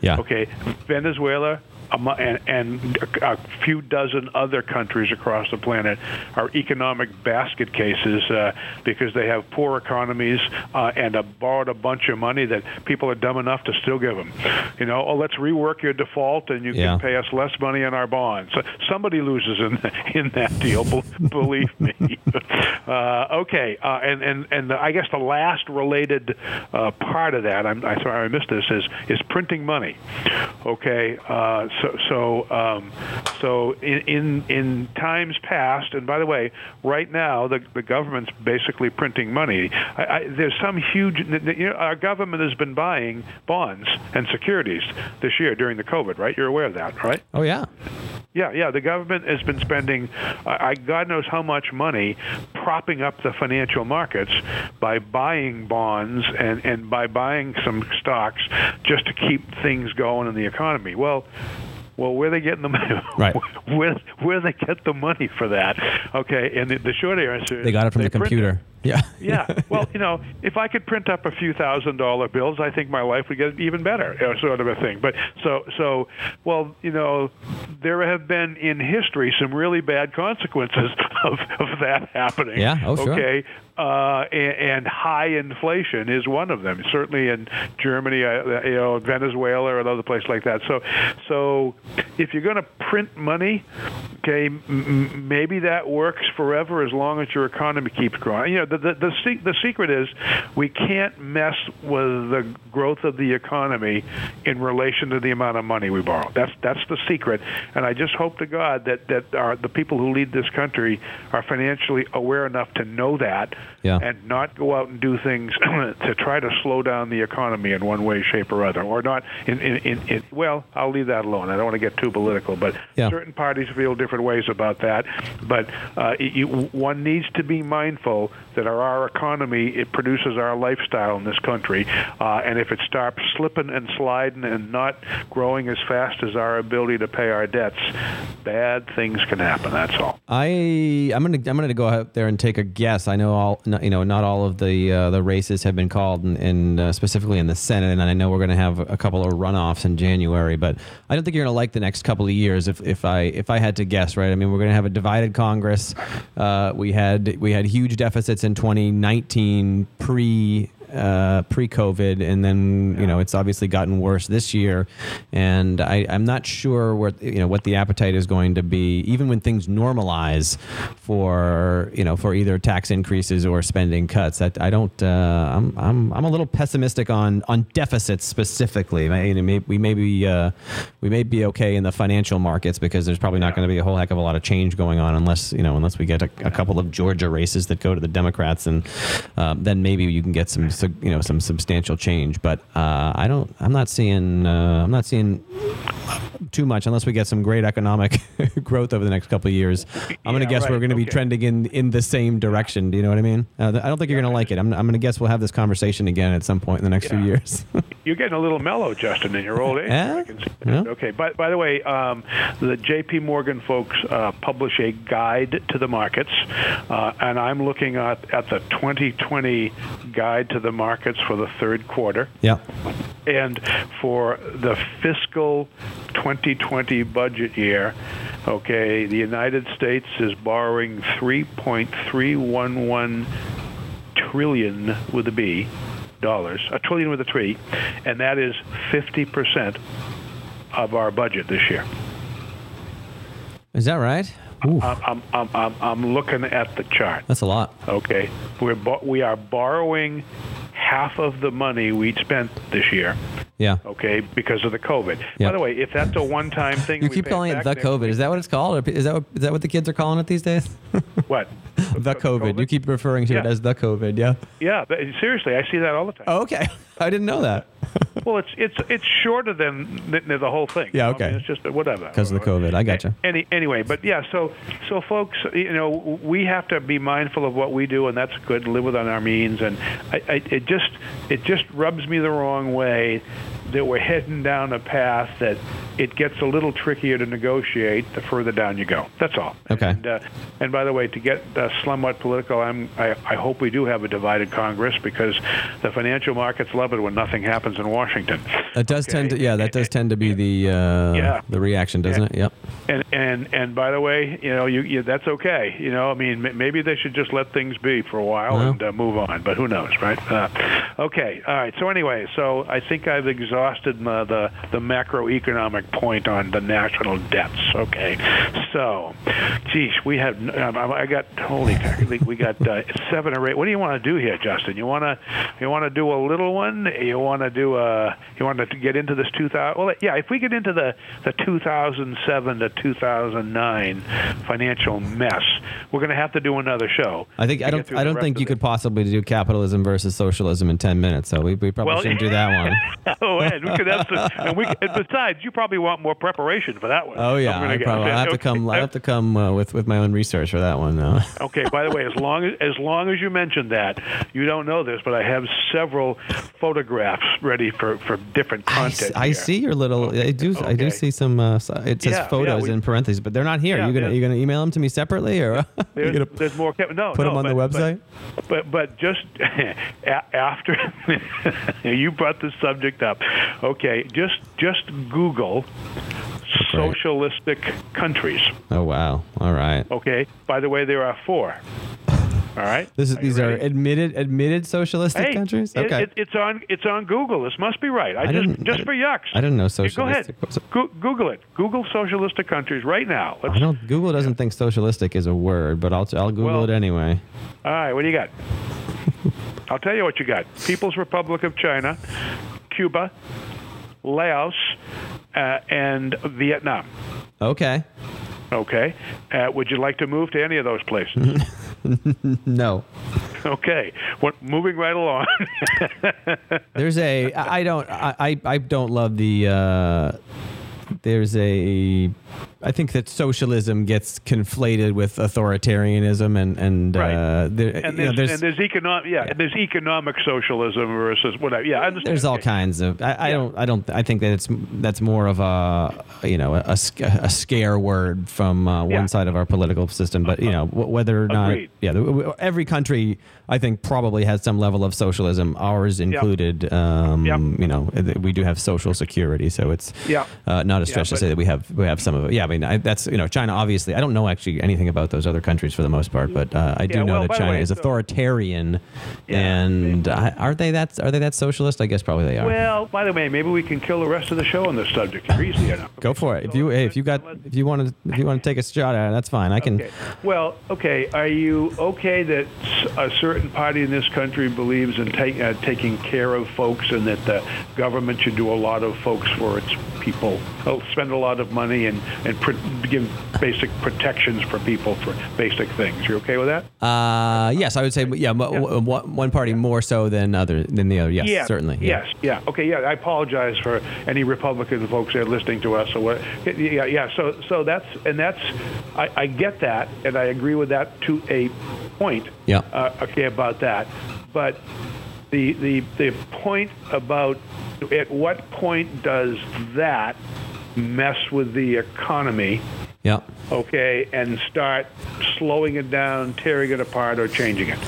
yeah. Okay, Venezuela and, and a few dozen other countries across the planet are economic basket cases uh, because they have poor economies uh, and have borrowed a bunch of money that people are dumb enough to still give them. You know, oh, let's rework your default and you Yeah. can pay us less money on our bonds. So somebody loses in in that deal. Believe me. uh, okay, uh, and and and I guess the last related uh, part of that, I'm, I'm sorry I missed this, is is printing money. Okay, uh, so so um, so in, in in times past, and by the way, right now the the government's basically printing money. I, I, there's some huge. You know, our government has been buying bonds and securities this year during the COVID. Right, you're aware of that, right? Oh yeah. Yeah, yeah. The government has been spending, uh, I God knows how much money, propping up the financial markets by buying bonds and and by buying some stocks just to keep things going in the economy. Well. Well, where they getting the money? Right. Where where they get the money for that? Okay, and the, the short answer is They got it from the computer. Yeah. yeah. Well, you know, if I could print up a few thousand dollar bills, I think my life would get even better, know, sort of a thing. But so so, well, you know, there have been in history some really bad consequences of, of that happening. Yeah. Oh, sure. Okay. Uh, and, and high inflation is one of them. Certainly in Germany, uh, you know, Venezuela, or another place like that. So, so if you're going to print money, okay, m- maybe that works forever as long as your economy keeps growing. You know, the the the, se- the secret is we can't mess with the growth of the economy in relation to the amount of money we borrow. That's that's the secret. And I just hope to God that that our, the people who lead this country are financially aware enough to know that Yeah. and not go out and do things to try to slow down the economy in one way, shape, or other, or not in in, in, in well, I'll leave that alone. I don't want to get too political, but Yeah. certain parties feel different ways about that. But uh, you, one needs to be mindful that our, our economy it produces our lifestyle in this country, uh, and if it starts slipping and sliding and not growing as fast as our ability to pay our debts, bad things can happen. That's all. I I'm gonna I'm gonna go out there and take a guess. I know all not, you know not all of the uh, the races have been called, and, and uh, specifically in the Senate, and I know we're gonna have a couple of runoffs in January. But I don't think you're gonna like the next couple of years. If if I if I had to guess, right? I mean, we're gonna have a divided Congress. Uh, we had we had huge deficits in 2019 pre uh, pre-COVID, and then you know it's obviously gotten worse this year, and I, I'm not sure what you know what the appetite is going to be, even when things normalize for you know for either tax increases or spending cuts. I, I don't. Uh, I'm, I'm I'm a little pessimistic on on deficits specifically. We may be uh, we may be okay in the financial markets because there's probably not going to be a whole heck of a lot of change going on unless you know unless we get a, a couple of Georgia races that go to the Democrats, and um, then maybe you can get some you know some substantial change. But uh, I don't. I'm not seeing. Uh, I'm not seeing too much unless we get some great economic growth over the next couple of years. I'm going to Yeah, guess we're going to be trending in in the same direction. Do you know what I mean? Uh, I don't think you're going to like it. I'm, I'm going to guess we'll have this conversation again at some point in the next few years. You're getting a little mellow, Justin, in your old age. Yeah? I can see. Yeah. Okay. By, by the way, um, the J.P. Morgan folks uh, publish a guide to the markets, uh, and I'm looking at, at the 2020 guide to the markets for the third quarter. yeah. And for the fiscal 2020 budget year, okay, the United States is borrowing 3.311 trillion with a B dollars, a trillion with a three, and that is 50% of our budget this year. Is that right? I'm, I'm, I'm, I'm, looking at the chart. that's a lot. Okay, we're we are borrowing half of the money we spent this year, Yeah. Okay, because of the COVID. Yeah. By the way, if that's a one-time thing, You we keep calling it back the COVID. week- Is that what it's called? Or Is that what, is that what the kids are calling it these days? what? the COVID. You keep referring to it as the COVID. Yeah. Yeah, but seriously, I see that all the time. Oh, okay. I didn't know that. Well, it's it's it's shorter than, than the whole thing. Yeah, you know? I okay. mean, it's just whatever. Because of the COVID. I gotcha. Any anyway, but yeah. So so folks, you know, we have to be mindful of what we do, and that's good. and Live within our means, and I, I, it just it just rubs me the wrong way that we're heading down a path that it gets a little trickier to negotiate the further down you go. That's all. Okay. And, uh, and by the way, to get uh, somewhat political, I'm, I, I hope we do have a divided Congress because the financial markets love it when nothing happens in Washington. That does tend to, yeah, that does tend to be the uh, Yeah. the reaction, doesn't Yeah. it? Yep. And and and by the way, you know, you, you that's okay. You know, I mean, m- maybe they should just let things be for a while and uh, move on. But who knows, right? Uh, okay, all right. So anyway, so I think I've exhausted my, the the macroeconomic point on the national debts. Okay, so, geez, we have. Um, I got holy, we got uh, seven or eight. What do you want to do here, Justin? You want to you want to do a little one? You want to do a you want to get into this 2000? Well, yeah, if we get into the the 2007 to 2009 financial mess, we're going to have to do another show. I think I don't I don't think you could possibly do capitalism versus socialism in ten minutes. So we, we probably Well- shouldn't do that one. and we could have some, and we and besides, you probably want more preparation for that one. Oh yeah, I, probably, I have to come. I have to come uh, with with my own research for that one. Though. Okay. By the way, as long as as long as you mentioned that, you don't know this, but I have several photographs ready for for different content. I here. see your little. I do. I do see some. Uh, it says Yeah, yeah, photos we- in parentheses, but they're not here. Yeah, you gonna yeah. you gonna email them to me separately, or There's, gonna there's more. No, put no, them on but, the website? But but just after you brought the subject up, okay, just just Google socialistic countries. oh wow! All right. Okay. By the way, there are four. All right. This is Are these are admitted admitted socialistic Hey, countries. Okay. it, it's on it's on Google. This must be right. I, I just just I for yucks. I didn't know Yeah, Go ahead. Go, Google it. Google socialistic countries right now. Let's, I don't. Google doesn't think socialistic is a word, but I'll I'll Google Well- it anyway. All right. What do you got? I'll tell you what you got. People's Republic of China, Cuba, Laos, uh, and Vietnam. Okay. Okay. Uh, would you like to move to any of those places? No. okay. What, moving right along. There's a. I don't. I I I don't love the. Uh, there's a. I think that socialism gets conflated with authoritarianism and and Right. uh, there, and you know, there's, there's and there's economic yeah, there's economic socialism versus whatever yeah I understand there's all kinds of. I, I Yeah. don't. I don't. I think that it's that's more of a you know a, a scare word from uh, one Yeah. side of our political system. But you know whether or not Agreed. yeah, every country I think probably has some level of socialism, ours included. Um, Yep. You know we do have social security, so it's Yeah. uh, not a Yeah, stretch to say that we have we have some of it. Yeah, I mean I, that's you know China obviously. I don't know actually anything about those other countries for the most part, but uh, I do Yeah, know well, that China way, is authoritarian, Yeah. and I, are they that are they that socialist? I guess probably they are. well by the way maybe we can kill the rest of the show on this subject easy enough Go for it. If you hey, if you got if you want to if you want to take a shot at it, that's fine. I can. Okay. Well, okay. Are you okay that a certain party in this country believes in take, uh, taking care of folks, and that the government should do a lot of folks for its people, uh, spend a lot of money, and and pr- give basic protections for people for basic things? You okay with that? Uh, yes, I would say yeah. w- One party more so than other than the other. Yes, yeah, certainly. yeah. Yes, yeah. Okay, yeah. I apologize for any Republican folks that are listening to us. Or what? Yeah, yeah. So, so that's and that's. I, I get that, and I agree with that to a point. Yeah. Uh, okay, about that, but the the the point about at what point does that mess with the economy? Yeah. okay, and start slowing it down, tearing it apart, or changing it.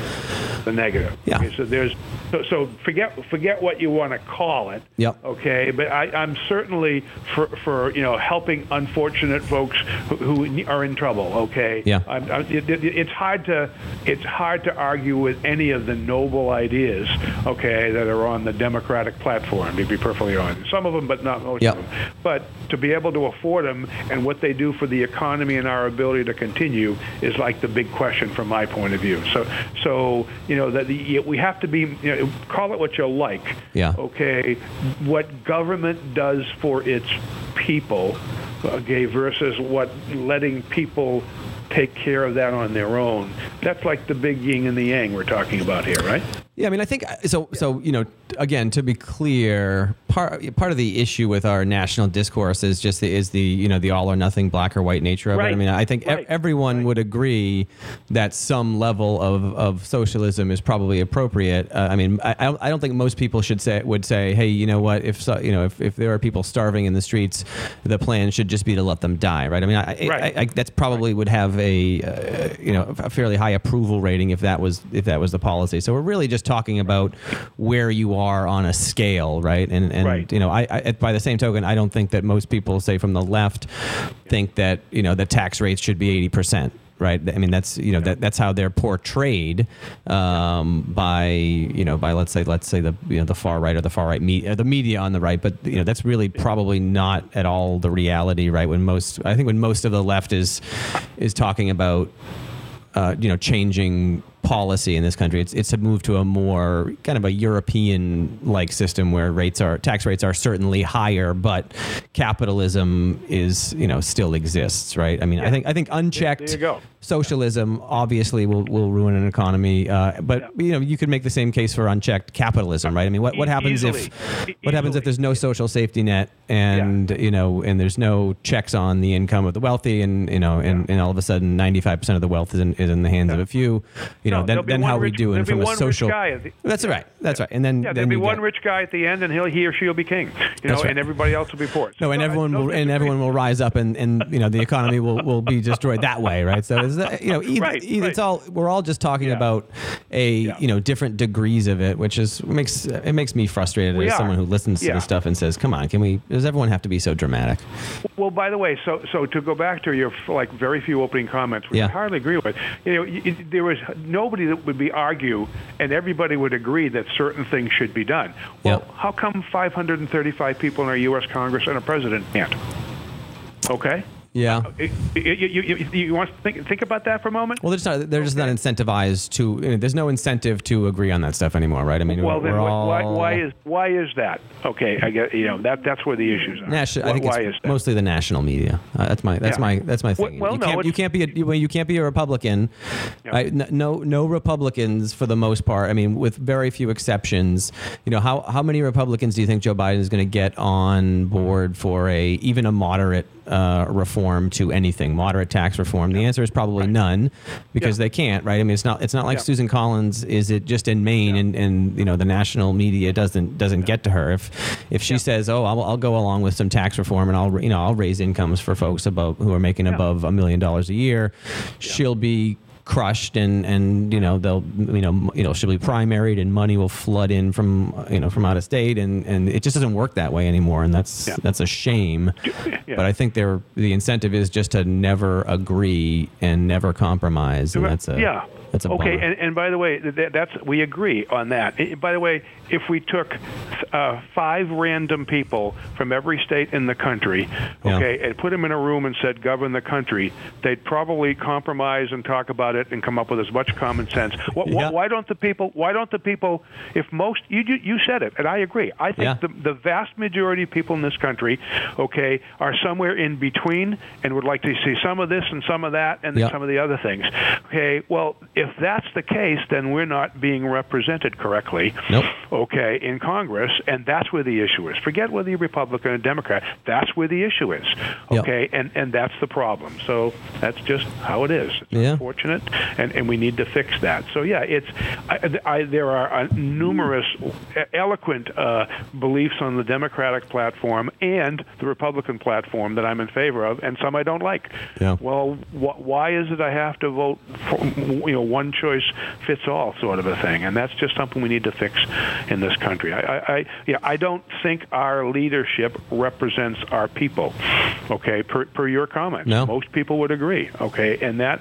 The negative. Yeah. Okay, so there's so, so forget forget what you want to call it. Yep. Okay, but I, I'm certainly for for you know helping unfortunate folks who, who are in trouble. Okay. Yeah. I'm, I'm, it, it, it's hard to it's hard to argue with any of the noble ideas. Okay, that are on the Democratic platform. To be perfectly honest, some of them, but not most Yep. of them. But to be able to afford them and what they do for the economy and our ability to continue is like the big question from my point of view. So, so you know that the, we have to be. You know, uh, call it what you like. Yeah. Okay, what government does for its people, okay, versus what letting people take care of that on their own. That's like the big yin and the yang we're talking about here, right? Yeah, I mean, I think so. So you know, again, to be clear, part part of the issue with our national discourse is just the, is the you know the all or nothing, black or white nature of Right. it. I mean, I think Right. e- everyone Right. would agree that some level of, of socialism is probably appropriate. Uh, I mean, I, I don't- think most people should say would say, hey, you know what? If so, you know, if, if there are people starving in the streets, the plan should just be to let them die, right? I mean, I, Right. I, I, that's probably would have a uh, you know a fairly high approval rating if that was if that was the policy. So we're really just talking about where you are on a scale, right? And and Right. you know, I, I by the same token, I don't think that most people say from the left think that you know the tax rates should be eighty percent. Right. I mean, that's you know that that's how they're portrayed um, by you know by let's say let's say the you know the far right or the far right media the media on the right, but you know that's really probably not at all the reality. Right. When most I think when most of the left is is talking about uh, you know, changing policy in this country. It's it's to move to a more kind of a European-like system where rates are tax rates are certainly higher, but capitalism is you know still exists, right? I mean, I think I think unchecked There you go. Socialism obviously will, will ruin an economy, uh, but you know you could make the same case for unchecked capitalism, right? I mean, what, what happens easily. if what happens if there's no social safety net and you know and there's no checks on the income of the wealthy and you know and, and all of a sudden 95% of the wealth is in, is in the hands of a few you know No, then, then how we do be from a rich social the- that's right that's right and then Yeah, then there'll be one get- rich guy at the end, and he'll he or she will be king. You know, right. and everybody else will be poor. no, and everyone will, and everyone will rise up, and, and you know the economy will, will be destroyed that way, right? So you know, either, Right, either- it's all we're all just talking Yeah. about a Yeah. you know different degrees of it, which is makes it makes me frustrated We as are. someone who listens to Yeah. this stuff and says, "Come on, can we? Does everyone have to be so dramatic?" Well, by the way, so so to go back to your like very few opening comments, which. I hardly agree with. You know, y- there was nobody that would be argue, and everybody would agree that certain things should be done. Well, how come 535 people in our U.S. Congress and a president can't? Okay. Yeah. You, you, you, you want to think think about that for a moment? Well, they're just not. They're just not incentivized to. you know, there's no incentive to agree on that stuff anymore, right? I mean, Well, we're then why, all why, why is why is that? Okay, I get you know that that's where the issues are. National, why, I think why it's is that? mostly the national media. Uh, that's my that's Yeah. my that's my thing. well, you no, can't you can't be a you, you can't be a Republican. Right? No no Republicans for the most part. I mean, with very few exceptions. You know how how many Republicans do you think Joe Biden is going to get on board for a even a moderate uh, reform to anything, moderate tax reform? The answer is probably none, because Yeah. they can't. Right? I mean, it's not it's not like Yeah. Susan Collins. Is it just in Maine and, and you know the national media doesn't doesn't get to her if if she says oh I'll, I'll go along with some tax reform and I'll you know I'll raise incomes for folks above who are making Yeah. above a million dollars a year, she'll be crushed and and you know they'll you know you know she'll be primaried and money will flood in from you know from out of state and and it just doesn't work that way anymore and that's Yeah. that's a shame Yeah. but I think there the incentive is just to never agree and never compromise and that's a yeah. that's a okay, and, and by the way, th- that's we agree on that. By the way, if we took uh, five random people from every state in the country, Yeah. okay, and put them in a room and said govern the country, they'd probably compromise and talk about it and come up with as much common sense. Wh- wh- Yeah. Why don't the people? Why don't the people? If most you you you said it, and I agree. I think Yeah. the the vast majority of people in this country, okay, are somewhere in between and would like to see some of this and some of that and Yeah. some of the other things. Okay, well, if that's the case, then we're not being represented correctly. Nope. Okay, in Congress, and that's where the issue is. Forget whether you're Republican or Democrat. That's where the issue is. Okay, and and that's the problem. So that's just how it is. It's Yeah. unfortunate, and and we need to fix that. So yeah, it's I, I, there are uh, numerous eloquent uh, beliefs on the Democratic platform and the Republican platform that I'm in favor of, and some I don't like. Yeah. Well, wh- why is it I have to vote for you know one choice fits all sort of a thing? And that's just something we need to fix in this country. I, I, I yeah, I don't think our leadership represents our people. Okay, per, per your comment, No. most people would agree. Okay, and that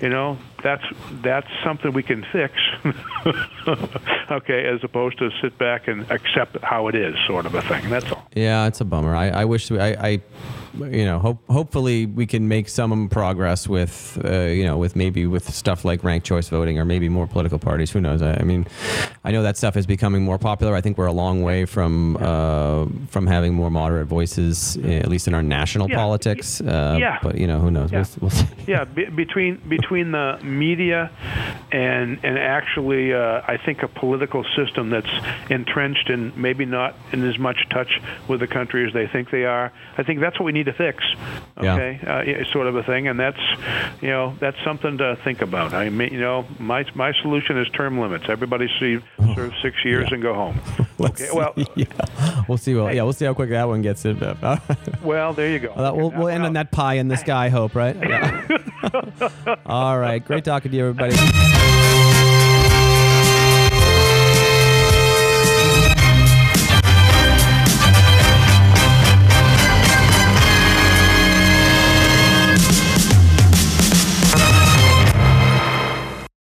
you know that's that's something we can fix. okay, as opposed to sit back and accept how it is, sort of a thing. That's all. Yeah, it's a bummer. I, I wish we, I, I, you know, hope hopefully we can make some progress with, uh, you know, with maybe with stuff like ranked choice voting or maybe more political parties. Who knows? I, I mean, I know that stuff is becoming more popular. I think we're a long way from uh, from having more moderate voices, eh, at least in our national Yeah. politics. Uh, Yeah. But you know, who knows? Yeah. We'll, we'll see. yeah, be, between between the media and and actually, uh, I think a political system that's entrenched and maybe not in as much touch with the country as they think they are. I think that's what we need to fix. Yeah. Okay, uh, sort of a thing, and that's you know that's something to think about. I mean, you know, my my solution is term limits. Everybody see, serve six years and go home. Okay, well, yeah, we'll see. Well, yeah, we'll see how quick that one gets. It. well, there you go. Well, we'll, we'll end on that pie in the sky hope, right? Yeah. All right. Great talking to you, everybody.